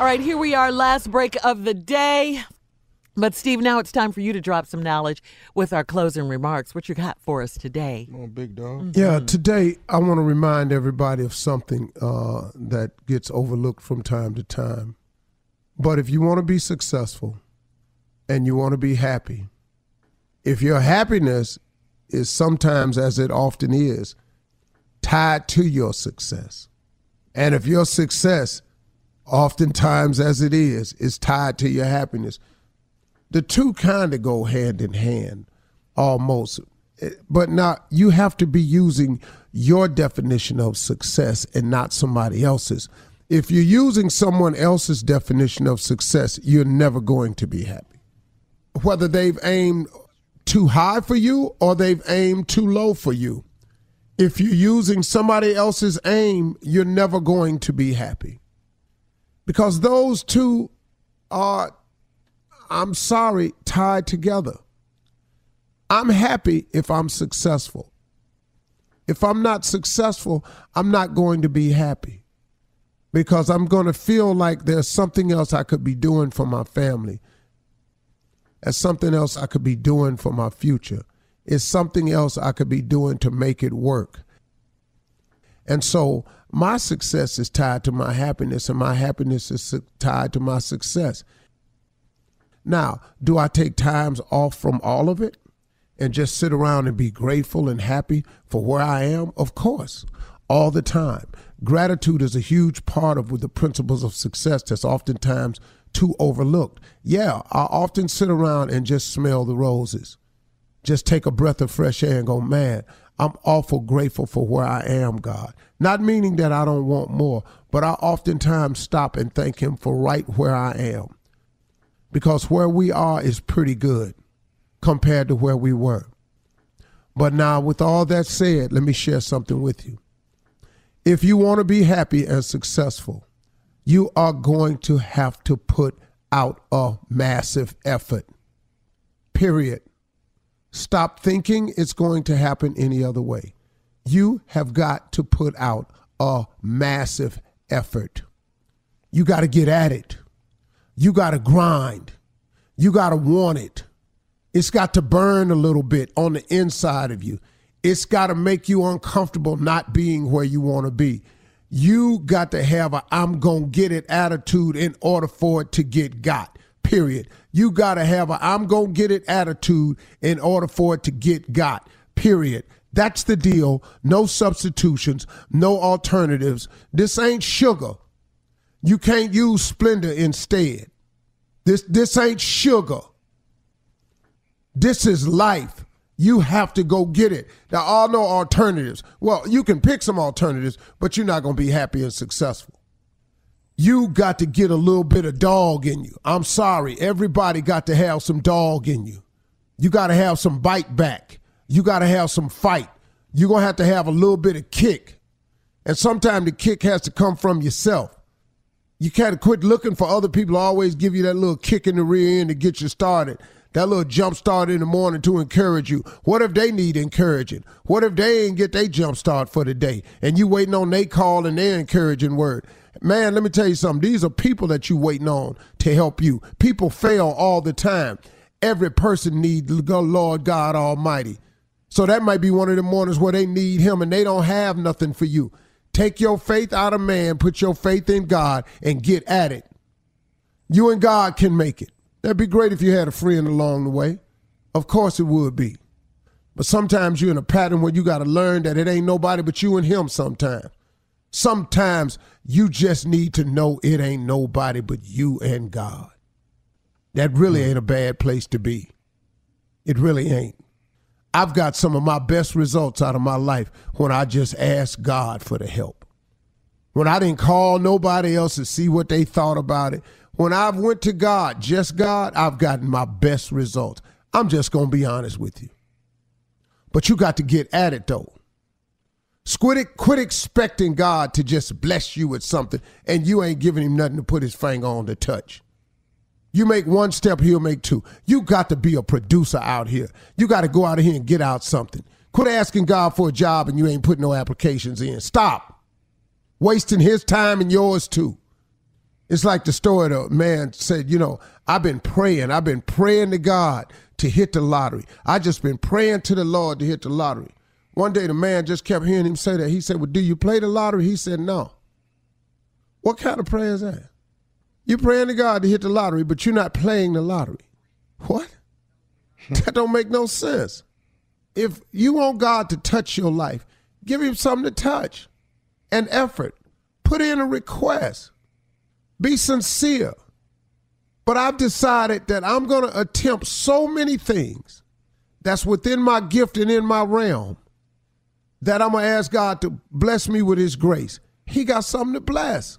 All right, here we are, last break of the day. But Steve, now it's time for you to drop some knowledge with our closing remarks. What you got for us today? Oh, big dog. Yeah, today I want to remind everybody of something uh, that gets overlooked from time to time. But if you want to be successful and you want to be happy, if your happiness is sometimes, as it often is, tied to your success, and if your success, oftentimes as it is, is tied to your happiness, the two kind of go hand in hand almost. Eh, but not, you have to be using your definition of success and not somebody else's. If you're using someone else's definition of success, you're never going to be happy. Whether they've aimed too high for you or they've aimed too low for you. If you're using somebody else's aim, you're never going to be happy. Because those two are, I'm sorry, tied together. I'm happy if I'm successful. If I'm not successful, I'm not going to be happy because I'm going to feel like there's something else I could be doing for my family. There's something else I could be doing for my future. It's something else I could be doing to make it work. And so my success is tied to my happiness, and my happiness is tied to my success. Now, do I take times off from all of it and just sit around and be grateful and happy for where I am? Of course, all the time. Gratitude is a huge part of the principles of success that's oftentimes too overlooked. Yeah, I often sit around and just smell the roses, just take a breath of fresh air and go, man, I'm awful grateful for where I am, God. Not meaning that I don't want more, but I oftentimes stop and thank Him for right where I am. Because where we are is pretty good compared to where we were. But now, with all that said, let me share something with you. If you want to be happy and successful, you are going to have to put out a massive effort. Period. Stop thinking it's going to happen any other way. you have got to put out a massive effort. You got to get at it. You got to grind. You got to want it. It's got to burn a little bit on the inside of you. It's got to make you uncomfortable not being where you want to be. You got to have a I'm going to get it attitude in order for it to get got. Period. You got to have a I'm going to get it attitude in order for it to get got. Period. That's the deal. No substitutions, no alternatives. This ain't sugar. You can't use Splenda instead. This this ain't sugar. This is life. You have to go get it. There are no alternatives. Well, you can pick some alternatives, but you're not going to be happy and successful. You got to get a little bit of dog in you. I'm sorry. Everybody got to have some dog in you. You got to have some bite back. You got to have some fight. You're going to have to have a little bit of kick. And sometimes the kick has to come from yourself. You can't quit looking for other people to always give you that little kick in the rear end to get you started that little jump start in the morning to encourage you. What if they need encouraging? What if they ain't get their jump start for the day and you waiting on they call and their encouraging word? Man, let me tell you something. These are people that you waiting on to help you. People fail all the time. Every person needs the Lord God Almighty. So that might be one of the mornings where they need him and they don't have nothing for you. Take your faith out of man, put your faith in God, and get at it. You and God can make it. That'd be great if you had a friend along the way. Of course it would be. But sometimes you're in a pattern where you got to learn that it ain't nobody but you and him sometimes. Sometimes you just need to know it ain't nobody but you and God. That really ain't a bad place to be. It really ain't. I've got some of my best results out of my life when I just asked God for the help. When I didn't call nobody else to see what they thought about it, when I've went to God, just God, I've gotten my best results. I'm just going to be honest with you. But you got to get at it though. Quit, quit expecting God to just bless you with something and you ain't giving him nothing to put his finger on to touch. You make one step, he'll make two. You got to be a producer out here. You got to go out of here and get out something. Quit asking God for a job and you ain't putting no applications in. Stop. Wasting his time and yours too. It's like the story the man said, you know, I've been praying. I've been praying to God to hit the lottery. I just been praying to the Lord to hit the lottery. One day the man just kept hearing him say that. He said, Well, do you play the lottery? He said, No. What kind of prayer is that? You're praying to God to hit the lottery, but you're not playing the lottery. What? that don't make no sense. If you want God to touch your life, give him something to touch. An effort. Put in a request. Be sincere. But I've decided that I'm going to attempt so many things that's within my gift and in my realm that I'm going to ask God to bless me with His grace. He got something to bless.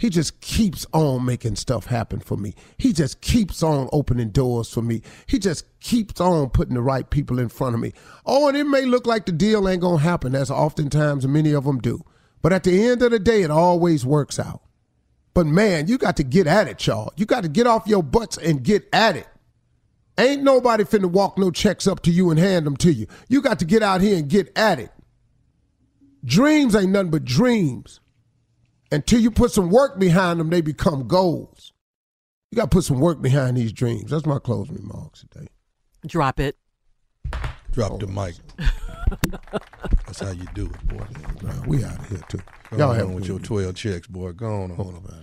He just keeps on making stuff happen for me. He just keeps on opening doors for me. He just keeps on putting the right people in front of me. Oh, and it may look like the deal ain't going to happen, as oftentimes many of them do. But at the end of the day, it always works out. But man, you got to get at it, y'all. You got to get off your butts and get at it. Ain't nobody finna walk no checks up to you and hand them to you. You got to get out here and get at it. Dreams ain't nothing but dreams. Until you put some work behind them, they become goals. You got to put some work behind these dreams. That's my closing remarks today. Drop it. Drop oh. the mic. That's how you do it, boy. we out of here too. Go Y'all have with your twelve checks, boy. Go on. Hold on.